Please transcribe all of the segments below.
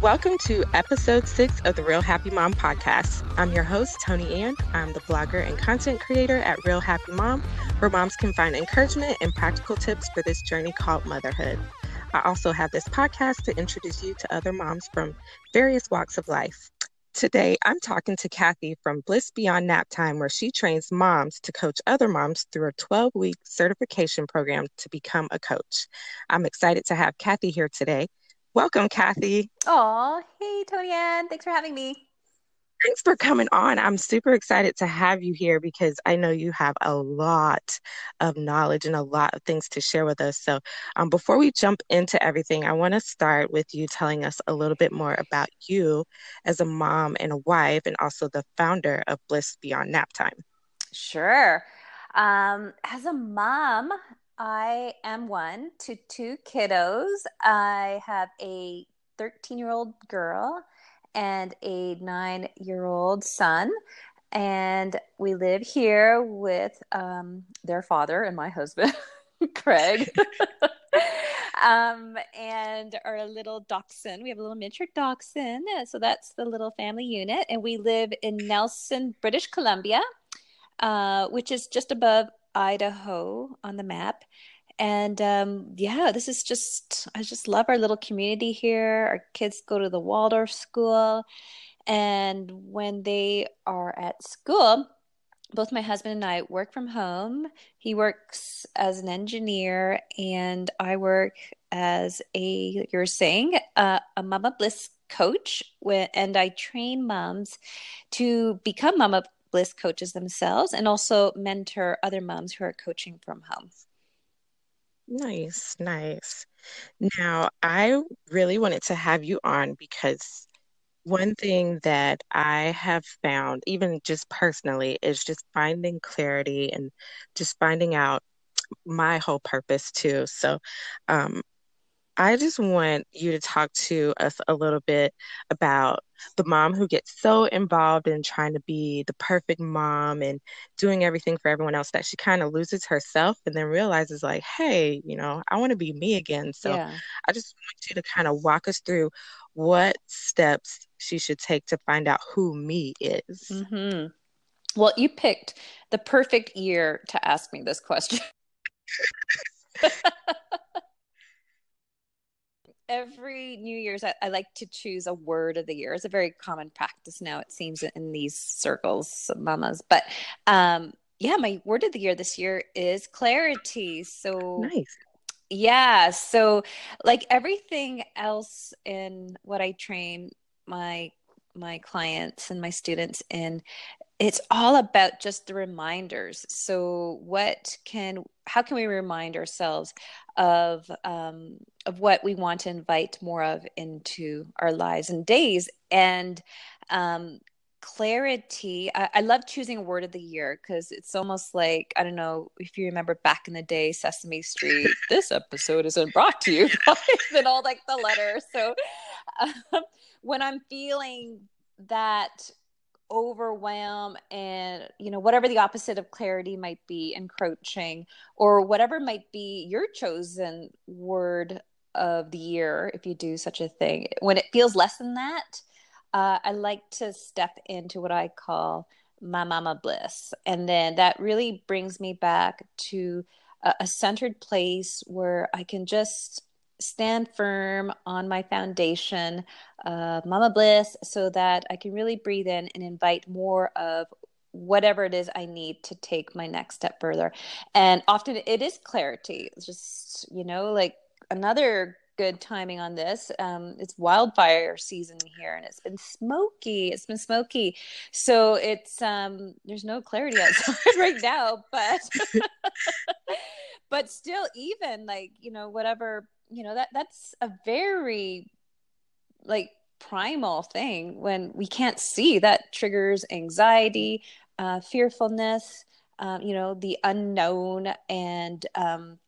Welcome to episode six of the Real Happy Mom podcast. I'm your host, Tony Ann. I'm the blogger and content creator at Real Happy Mom, where moms can find encouragement and practical tips for this journey called motherhood. I also have this podcast to introduce you to other moms from various walks of life. Today, I'm talking to Kathy from Bliss Beyond Nap Time, where she trains moms to coach other moms through a 12 week certification program to become a coach. I'm excited to have Kathy here today. Welcome, Kathy. Oh, hey, Tony Ann. Thanks for having me. Thanks for coming on. I'm super excited to have you here because I know you have a lot of knowledge and a lot of things to share with us. So, um, before we jump into everything, I want to start with you telling us a little bit more about you as a mom and a wife, and also the founder of Bliss Beyond Nap Time. Sure. Um, as a mom, I am one to two kiddos. I have a 13 year old girl and a nine year old son. And we live here with um, their father and my husband, Craig. um, and our little dachshund. We have a little miniature dachshund. So that's the little family unit. And we live in Nelson, British Columbia, uh, which is just above Idaho on the map. And um, yeah, this is just, I just love our little community here. Our kids go to the Waldorf school. And when they are at school, both my husband and I work from home. He works as an engineer, and I work as a, you're saying, uh, a Mama Bliss coach. And I train moms to become Mama Bliss coaches themselves and also mentor other moms who are coaching from home. Nice, nice. Now, I really wanted to have you on because one thing that I have found, even just personally, is just finding clarity and just finding out my whole purpose too. So, um, I just want you to talk to us a little bit about the mom who gets so involved in trying to be the perfect mom and doing everything for everyone else that she kind of loses herself and then realizes, like, hey, you know, I want to be me again. So yeah. I just want you to kind of walk us through what steps she should take to find out who me is. Mm-hmm. Well, you picked the perfect year to ask me this question. every New Year's, I, I, like to choose a word of the year. It's a very common practice now, it seems, in these circles, mamas. But um, yeah, my word of the year this year is clarity. So nice. Yeah. So, like everything else in what I train my my clients and my students in it's all about just the reminders so what can how can we remind ourselves of um, of what we want to invite more of into our lives and days? And um, clarity I, I, love choosing a word of the year because it's almost like i don't know if you remember back in the day sesame street this episode isn't brought to you by and all like the letters. So um, when i'm feeling that overwhelm and you know whatever the opposite of clarity might be encroaching or whatever might be your chosen word of the year if you do such a thing. When it feels less than that uh, i like to step into what i call my mama bliss. And then that really brings me back to a, a centered place where i can just stand firm on my foundation of Mama Bliss so that I can really breathe in and invite more of whatever it is I need to take my next step further. And often it is clarity. It's just, you know, like another good timing on this. Um, it's wildfire season here and it's been smoky. It's been smoky. So it's um there's no clarity outside right now, but but still even like, you know, whatever you know that that's a very like primal thing when we can't see. That triggers anxiety uh, fearfulness um, you know the unknown. And um,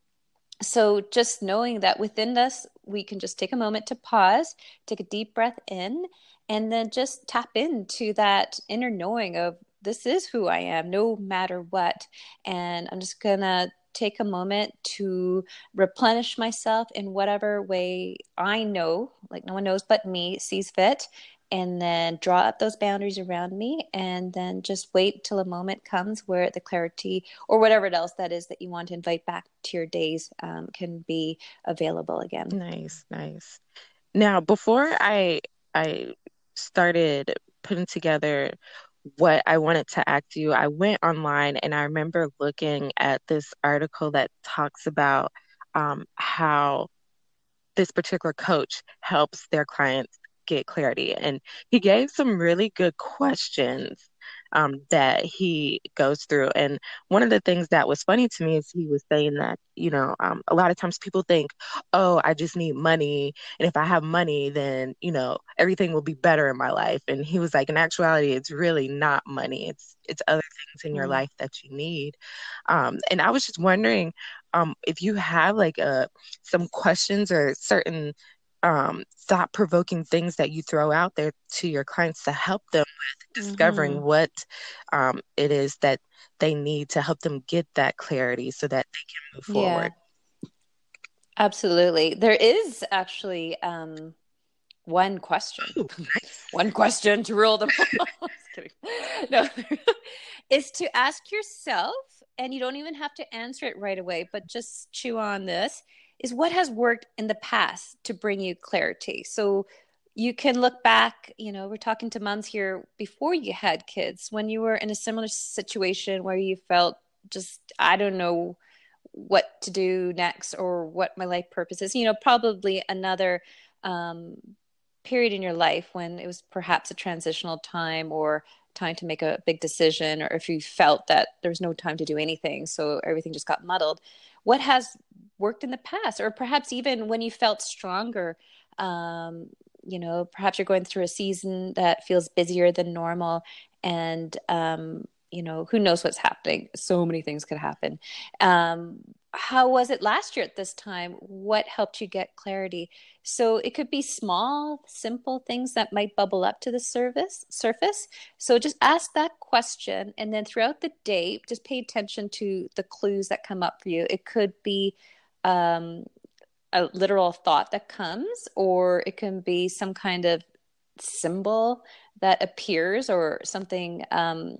so just knowing that within us we can just take a moment to pause take a deep breath in and then just tap into that inner knowing of this is who i am no matter what. And i'm just gonna take a moment to replenish myself in whatever way I know, like no one knows but me, sees fit, and then draw up those boundaries around me and then just wait till a moment comes where the clarity or whatever else that is that you want to invite back to your days um, can be available again. Nice nice. Now before i i started putting together what i wanted to ask you i went online and i remember looking at this article that talks about um, how this particular coach helps their clients get clarity. And he gave some really good questions um, that he goes through. And one of the things that was funny to me is he was saying that, you know, um, a lot of times people think, oh, I just need money. And if I have money, then, you know, everything will be better in my life. And he was like, in actuality, it's really not money. It's, it's other things in your mm. life that you need. Um, and I was just wondering um, if you have like a, uh, some questions or certain um, thought provoking things that you throw out there to your clients to help them with discovering mm-hmm. what um, it is that they need to help them get that clarity so that they can move forward. Absolutely. There is actually um, one question. Ooh, nice. one question to rule them all. no, is to ask yourself, and you don't even have to answer it right away, but just chew on this is what has worked in the past to bring you clarity. So you can look back, you know, we're talking to moms here before you had kids, when you were in a similar situation where you felt just, I don't know what to do next or what my life purpose is, you know, probably another um, period in your life when it was perhaps a transitional time or time to make a big decision, or if you felt that there was no time to do anything, so everything just got muddled. What has worked in the past or perhaps even when you felt stronger um, you know perhaps you're going through a season that feels busier than normal and um, you know who knows what's happening so many things could happen um, how was it last year at this time? What helped you get clarity? So it could be small simple things that might bubble up to the surface surface. So just ask that question and then throughout the day just pay attention to the clues that come up for you. It could be um, a literal thought that comes, or it can be some kind of symbol that appears or something um,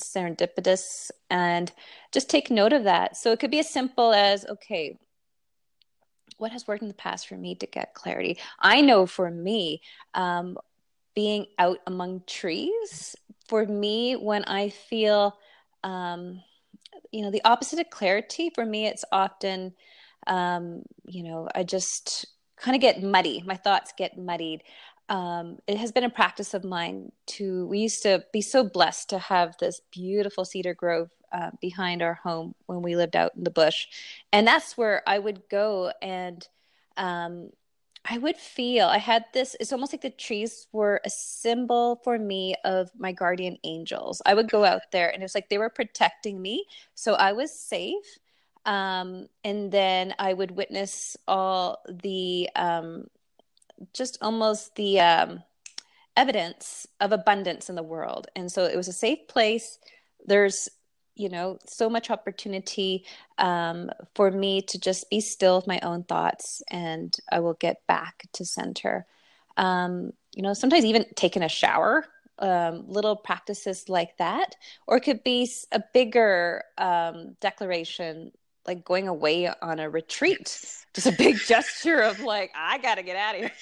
serendipitous and just take note of that. So it could be as simple as okay, what has worked in the past for me to get clarity? I know for me, um, being out among trees, for me, when I feel, um, you know, the opposite of clarity, for me, it's often um, you know, I just kind of get muddy. My thoughts get muddied. Um, it has been a practice of mine to, we used to be so blessed to have this beautiful cedar grove uh, behind our home when we lived out in the bush. And that's where I would go and um, I would feel I had this, it's almost like the trees were a symbol for me of my guardian angels. I would go out there and it was like they were protecting me. So I was safe um, and then I would witness all the um, just almost the um, evidence of abundance in the world. And so it was a safe place. There's you know so much opportunity um, for me to just be still with my own thoughts and i will get back to center um, you know sometimes even taking a shower um, little practices like that or it could be a bigger um, declaration like going away on a retreat. Just a big gesture of like, I got to get out of here.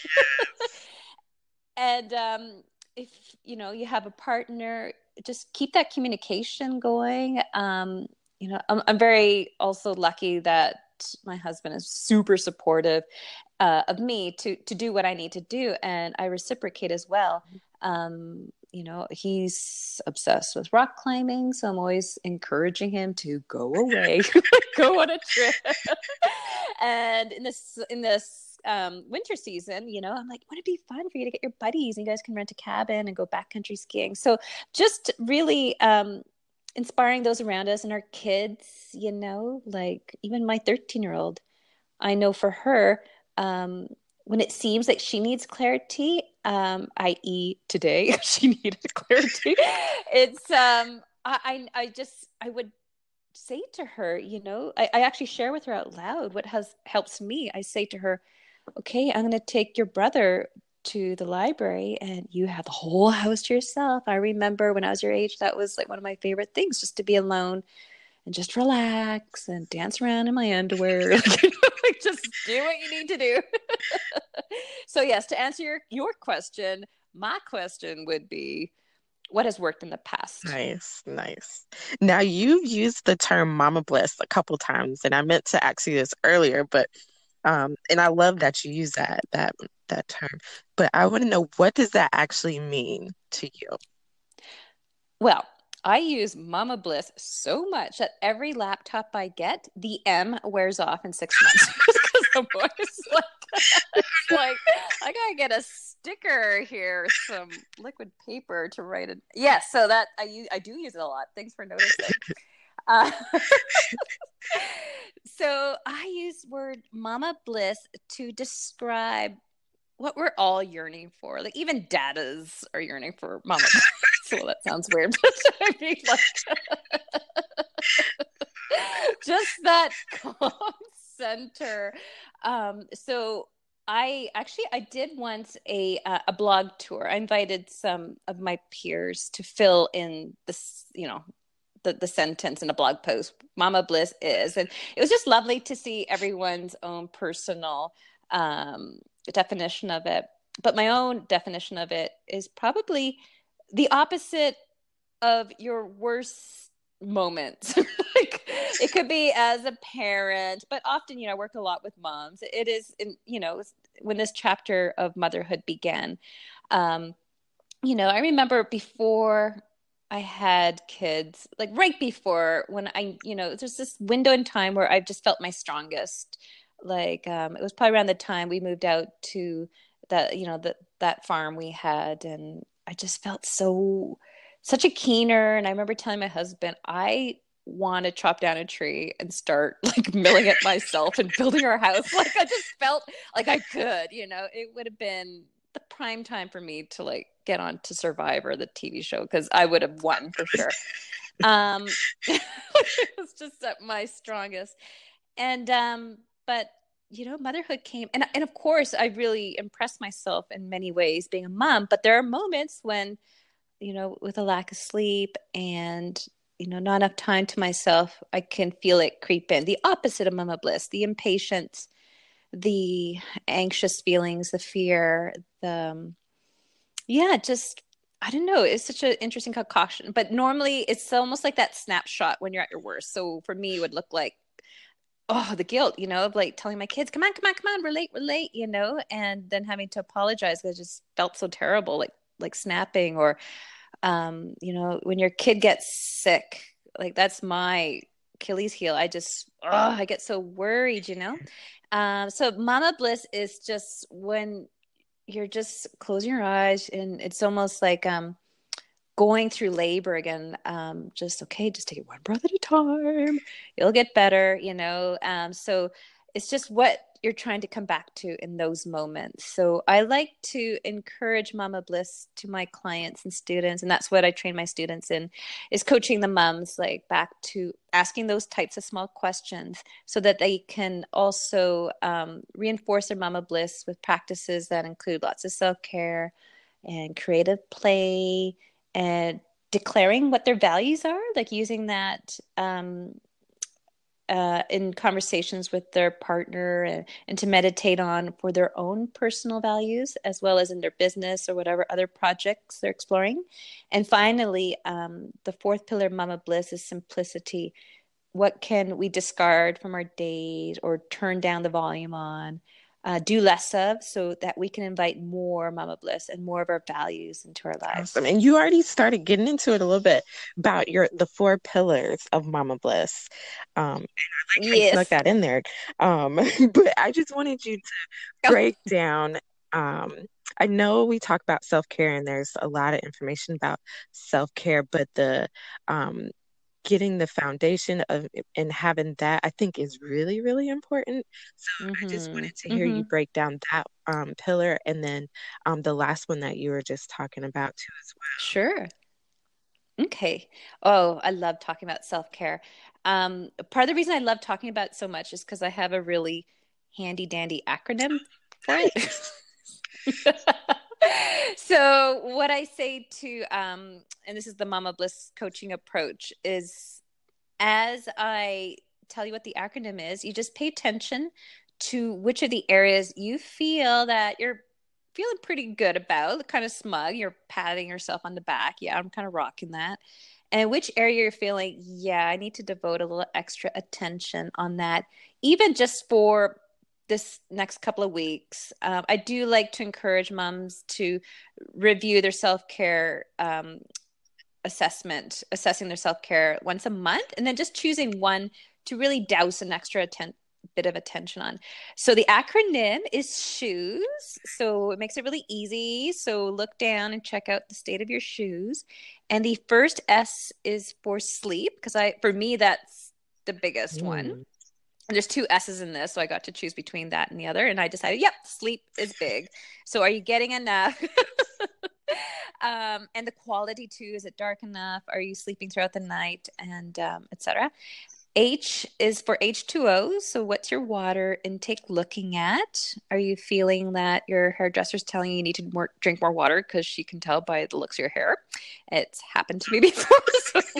and um, if you know you have a partner, just keep that communication going. Um, you know, I'm, I'm very also lucky that my husband is super supportive uh, of me to to do what I need to do, and I reciprocate as well. Um, you know, he's obsessed with rock climbing, so I'm always encouraging him to go away, go on a trip. and in this in this um, winter season, you know, I'm like, would it be fun for you to get your buddies and you guys can rent a cabin and go backcountry skiing? So just really um, inspiring those around us and our kids, you know, like even my 13 year old, I know for her, um, when it seems like she needs clarity, um, i.e., today she needed clarity. it's um, I, I just I would say to her, you know, I, I actually share with her out loud what has helps me. I say to her, okay, I'm going to take your brother to the library and you have the whole house to yourself. I remember when I was your age, that was like one of my favorite things, just to be alone and just relax and dance around in my underwear. like, just do what you need to do. so yes, to answer your, your question, my question would be, what has worked in the past. Nice, nice. Now you've used the term mama bliss a couple times, and I meant to ask you this earlier, but um, and I love that you use that that that term. But I want to know what does that actually mean to you? Well, I use Mama Bliss so much that every laptop I get, the M wears off in six months because the voice like, like I gotta get a sticker here, some liquid paper to write it. Yes, yeah, so that I use, I do use it a lot. Thanks for noticing. Uh, so I use word mama bliss to describe what we're all yearning for. Like even dadas are yearning for mama bliss. that sounds weird, but I mean like just that calm center. Um, so I actually I did once a uh, a blog tour. I invited some of my peers to fill in this, you know, the, the sentence in a blog post. Mama Bliss is, and it was just lovely to see everyone's own personal um, definition of it. But my own definition of it is probably the opposite of your worst moments. like it could be as a parent, but often, you know, I work a lot with moms. It is, in, you know, when this chapter of motherhood began. Um, you know, I remember before I had kids, like right before when I, you know, there's this window in time where I just felt my strongest. Like um, it was probably around the time we moved out to that, you know, that that farm we had, and I just felt so such a keener. And I remember telling my husband, I want to chop down a tree and start like milling it myself and building our house. Like I just felt like I could, you know, it would have been the prime time for me to like get on to Survivor, the TV show, because I would have won for sure. um, it was just at my strongest. And, um, but you know, motherhood came, and and of course, I really impressed myself in many ways being a mom. But there are moments when, you know, with a lack of sleep and you know, not enough time to myself, I can feel it creep in. The opposite of mama bliss, the impatience, the anxious feelings, the fear, the um, yeah, just I don't know. It's such an interesting concoction. But normally it's almost like that snapshot when you're at your worst. So for me, it would look like, oh, the guilt, you know, of like telling my kids, come on, come on, come on, relate, relate, you know, and then having to apologize because I just felt so terrible, like like snapping or um, you know, when your kid gets sick, like that's my Achilles heel. I just, oh, I get so worried, you know? Um, so Mama Bliss is just when you're just closing your eyes and it's almost like um, going through labor again. Um, just okay, just take it one breath at a time. You'll get better, you know. Um, so it's just what you're trying to come back to in those moments. So I like to encourage Mama Bliss to my clients and students, and that's what I train my students in, is coaching the moms like back to asking those types of small questions so that they can also um, reinforce their Mama Bliss with practices that include lots of self care and creative play and declaring what their values are, like using that um, uh, in conversations with their partner and, and, to meditate on for their own personal values as well as in their business or whatever other projects they're exploring. And finally, um, the fourth pillar, Mama Bliss, is simplicity. What can we discard from our days or turn down the volume on? Uh, do less of so that we can invite more mama bliss and more of our values into our lives awesome. and you already started getting into it a little bit about your the four pillars of mama bliss um and I like yes. snuck that in there um but i just wanted you to break down um I know we talk about self care and there's a lot of information about self care, but the um, getting the foundation of and having that i think is really really important so mm-hmm. i just wanted to hear mm-hmm. you break down that um, pillar and then um, the last one that you were just talking about too as well sure Okay. Oh, I love talking about self care. Um, part of the reason I love talking about it so much is because I have a really handy dandy acronym for it. so, what I say to, um, and this is the Mama Bliss coaching approach, is as I tell you what the acronym is, you just pay attention to which of the areas you feel that you're feeling pretty good about, kind of smug. You're patting yourself on the back. Yeah, I'm kind of rocking that. And which area you're feeling, yeah, I need to devote a little extra attention on that, even just for this next couple of weeks. Um, I do like to encourage moms to review their self care um, assessment, assessing their self care once a month, and then just choosing one to really douse an extra attention bit of attention on. So the acronym is shoes. So it makes it really easy. So look down and check out the state of your shoes. And the first S is for sleep because I for me that's the biggest mm. one. And there's two S's in this, so I got to choose between that and the other. And I decided, yep, sleep is big. So are you getting enough? um, and the quality too. Is it dark enough? Are you sleeping throughout the night? And um, etc. H is for H2O. So, what's your water intake looking at? Are you feeling that your hairdresser's telling you you need to more, drink more water because she can tell by the looks of your hair? It's happened to me before. so, so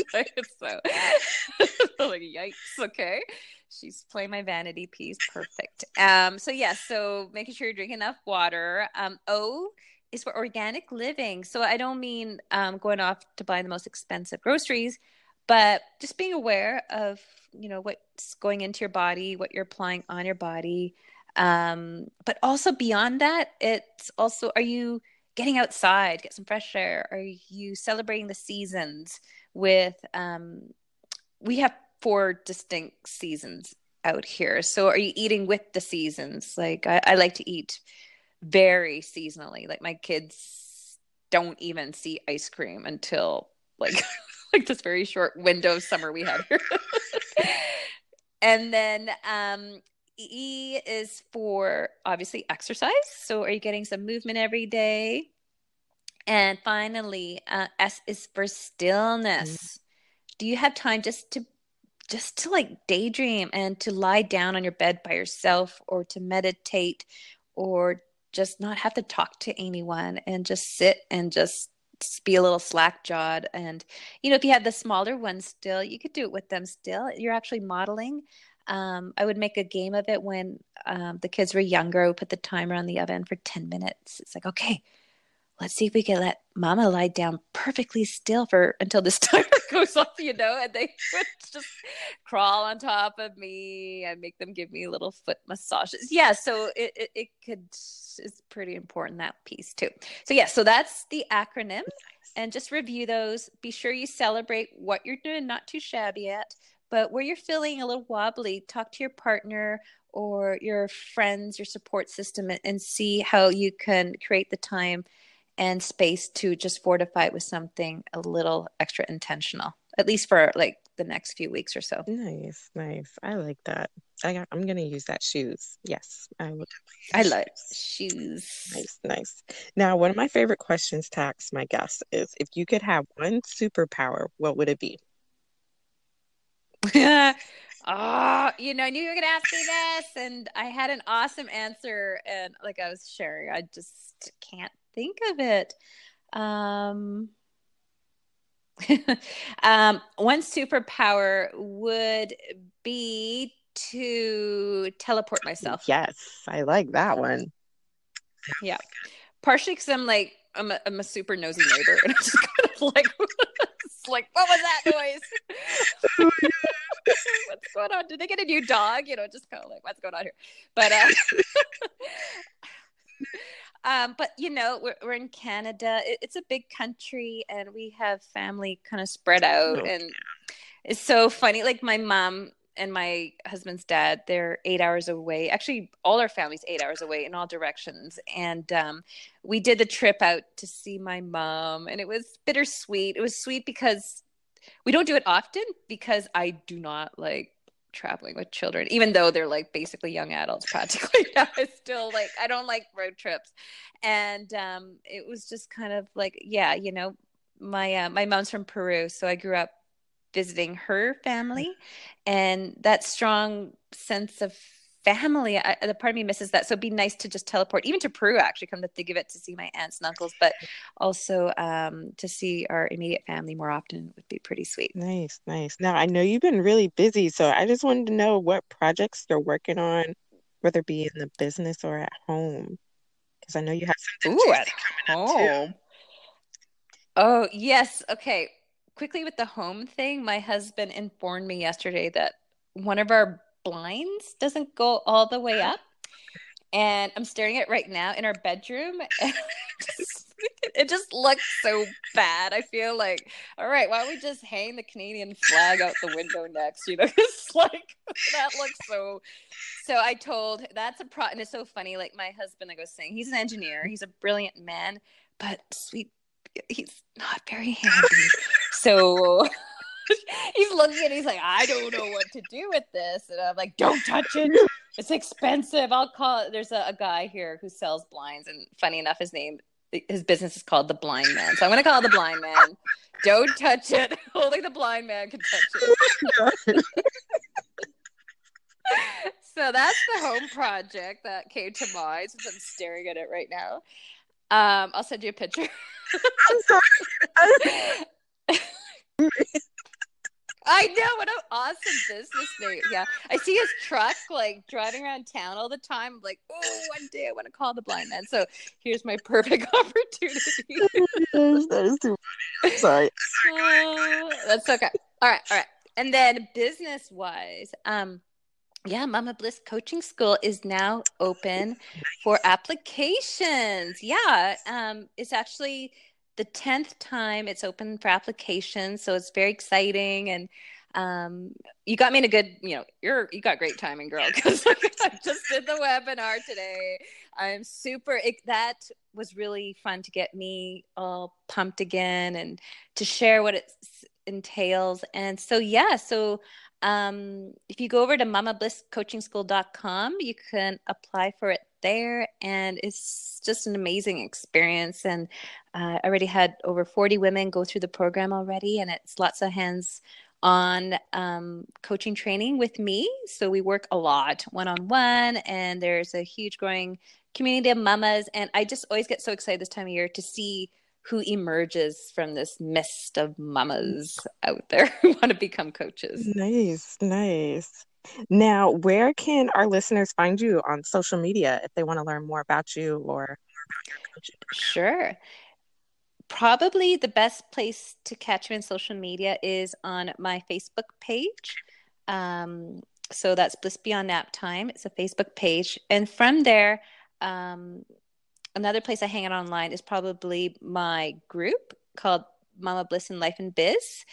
like, yikes. Okay. She's playing my vanity piece. Perfect. Um, so, yeah, so making sure you're drinking enough water. Um, o is for organic living. So, I don't mean um, going off to buy the most expensive groceries but just being aware of you know what's going into your body what you're applying on your body um, but also beyond that it's also are you getting outside get some fresh air are you celebrating the seasons with um, we have four distinct seasons out here so are you eating with the seasons like I, I like to eat very seasonally like my kids don't even see ice cream until like like this very short window of summer we had here. and then um, E is for obviously exercise. So are you getting some movement every day? And finally, uh, S is for stillness. Mm-hmm. Do you have time just to just to like daydream and to lie down on your bed by yourself or to meditate or just not have to talk to anyone and just sit and just be a little slack jawed. And you know if you have the smaller ones still you could do it with them still. You're actually modeling. Um, i would make a game of it when um, the kids were younger. I would put the timer on the oven for 10 minutes. It's like okay let's see if we can let mama lie down perfectly still for until this timer goes off, you know, and they would just crawl on top of me and make them give me little foot massages. Yeah, so it, it, it could is pretty important that piece too. So yeah, so that's the acronym. And just review those. Be sure you celebrate what you're doing, not too shabby yet, but where you're feeling a little wobbly, talk to your partner or your friends, your support system, and see how you can create the time and space to just fortify it with something a little extra intentional, at least for like the next few weeks or so. Nice, nice. I like that. I got, I'm gonna use that shoes. Yes, I will. I like shoes. Nice, nice. Now, one of my favorite questions to ask my guests is: if you could have one superpower, what would it be? oh, you know, I knew you were gonna ask me this, and I had an awesome answer, and like I was sharing, I just can't think of it. Um, um, one superpower would be to teleport myself. Yes, I like that one. Yeah, partially because I'm like I'm a, I'm a super nosy neighbor, and I'm just kind of like, like what was that noise? what's going on? Did they get a new dog? You know, just kind of like what's going on here. But uh, um, but you know, we're, we're in Canada. It, it's a big country, and we have family kind of spread out, oh. and it's so funny. Like my mom and my husband's dad, they're eight hours away. Actually, all our families eight hours away in all directions. And um, we did the trip out to see my mom, and it was bittersweet. It was sweet because we don't do it often because I do not like traveling with children, even though they're like basically young adults practically now. It's still like I don't like road trips. And um it was just kind of like, yeah, you know, my uh, my mom's from Peru, so I grew up visiting her family, and that strong sense of family. I, the part of me misses that. So it'd be nice to just teleport, even to Peru, actually, come to think of it, to see my aunts and uncles, but also um, to see our immediate family more often would be pretty sweet. Nice, nice. Now, I know you've been really busy, so I just wanted to know what projects you're working on, whether it be in the business or at home, because I know you have something Ooh, at home. Oh, yes. Okay. Quickly with the home thing, my husband informed me yesterday that one of our blinds doesn't go all the way up. And I'm staring at it right now in our bedroom. it just looks so bad. I feel like, all right, why don't we just hang the Canadian flag out the window next? You know, it's like that looks so. So I told that's a pro, and it's so funny. Like my husband, like I was saying, he's an engineer. He's a brilliant man, but sweet, he's not very handy. so he's looking and he's like, I don't know what to do with this. And I'm like, don't touch it. It's expensive. I'll call it. There's a, a guy here who sells blinds. And funny enough, his name, his business is called The Blind Man. So I'm going to call it The Blind Man. Don't touch it. Only the blind man can touch it. so that's the home project that came to mind since I'm staring at it right now. Um, I'll send you a picture. I'm sorry. I know what an awesome business name. Yeah, I see his truck like driving around town all the time. I'm like, oh, one day I want to call the blind man. So here's my perfect opportunity. that is too funny. sorry. Uh, that's okay. All right, all right. And then business wise, um, yeah, Mama Bliss Coaching School is now open for applications. Yeah, um, it's actually the 10th time it's open for applications so it's very exciting and um, you got me in a good you know you're you got great timing girl because i just did the webinar today. I'm super it, that was really fun to get me all pumped again and to share what it entails and so yeah so um, if you go over to mamablisscoachingschool.com you can apply for it there and it's just an amazing experience and uh, i already had over 40 women go through the program already and it's lots of hands on um, coaching training with me. So we work a lot one-on-one and there's a huge growing community of mamas. And i just always get so excited this time of year to see who emerges from this mist of mamas out there who want to become coaches. Nice nice. Now, where can our listeners find you on social media if they want to learn more about you or Sure. Probably the best place to catch me on social media is on my Facebook page. Um, so that's Bliss Beyond Nap Time. It's a Facebook page. And from there, um, another place I hang out online is probably my group called Mama Bliss and Life and Biz.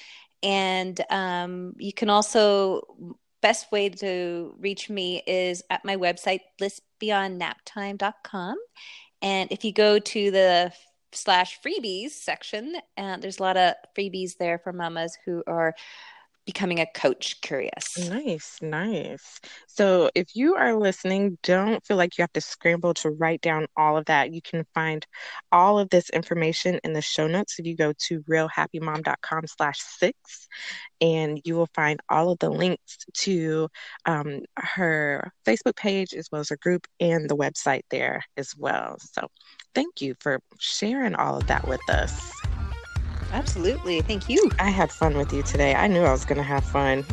And um, you can also best way to reach me is at my website, blissbeyondnaptime.com. And if you go to the slash freebies section, and there's a lot of freebies there for mamas who are becoming a coach curious. Nice, nice. So if you are listening, don't feel like you have to scramble to write down all of that. You can find all of this information in the show notes if you go to realhappymom.com slash six and you will find all of the links to um, her Facebook page as well as her group and the website there as well. So thank you for sharing all of that with us. Absolutely. Thank you. I had fun with you today. I knew I was going to have fun.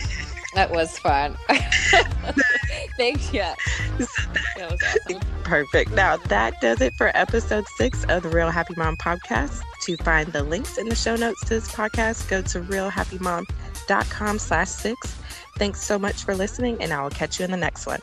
that was fun. Thank you. That was awesome. Perfect. Now, that does it for episode six of the Real Happy Mom podcast. To find the links in the show notes to this podcast, go to realhappymom.com slash six. Thanks so much for listening, and I will catch you in the next one.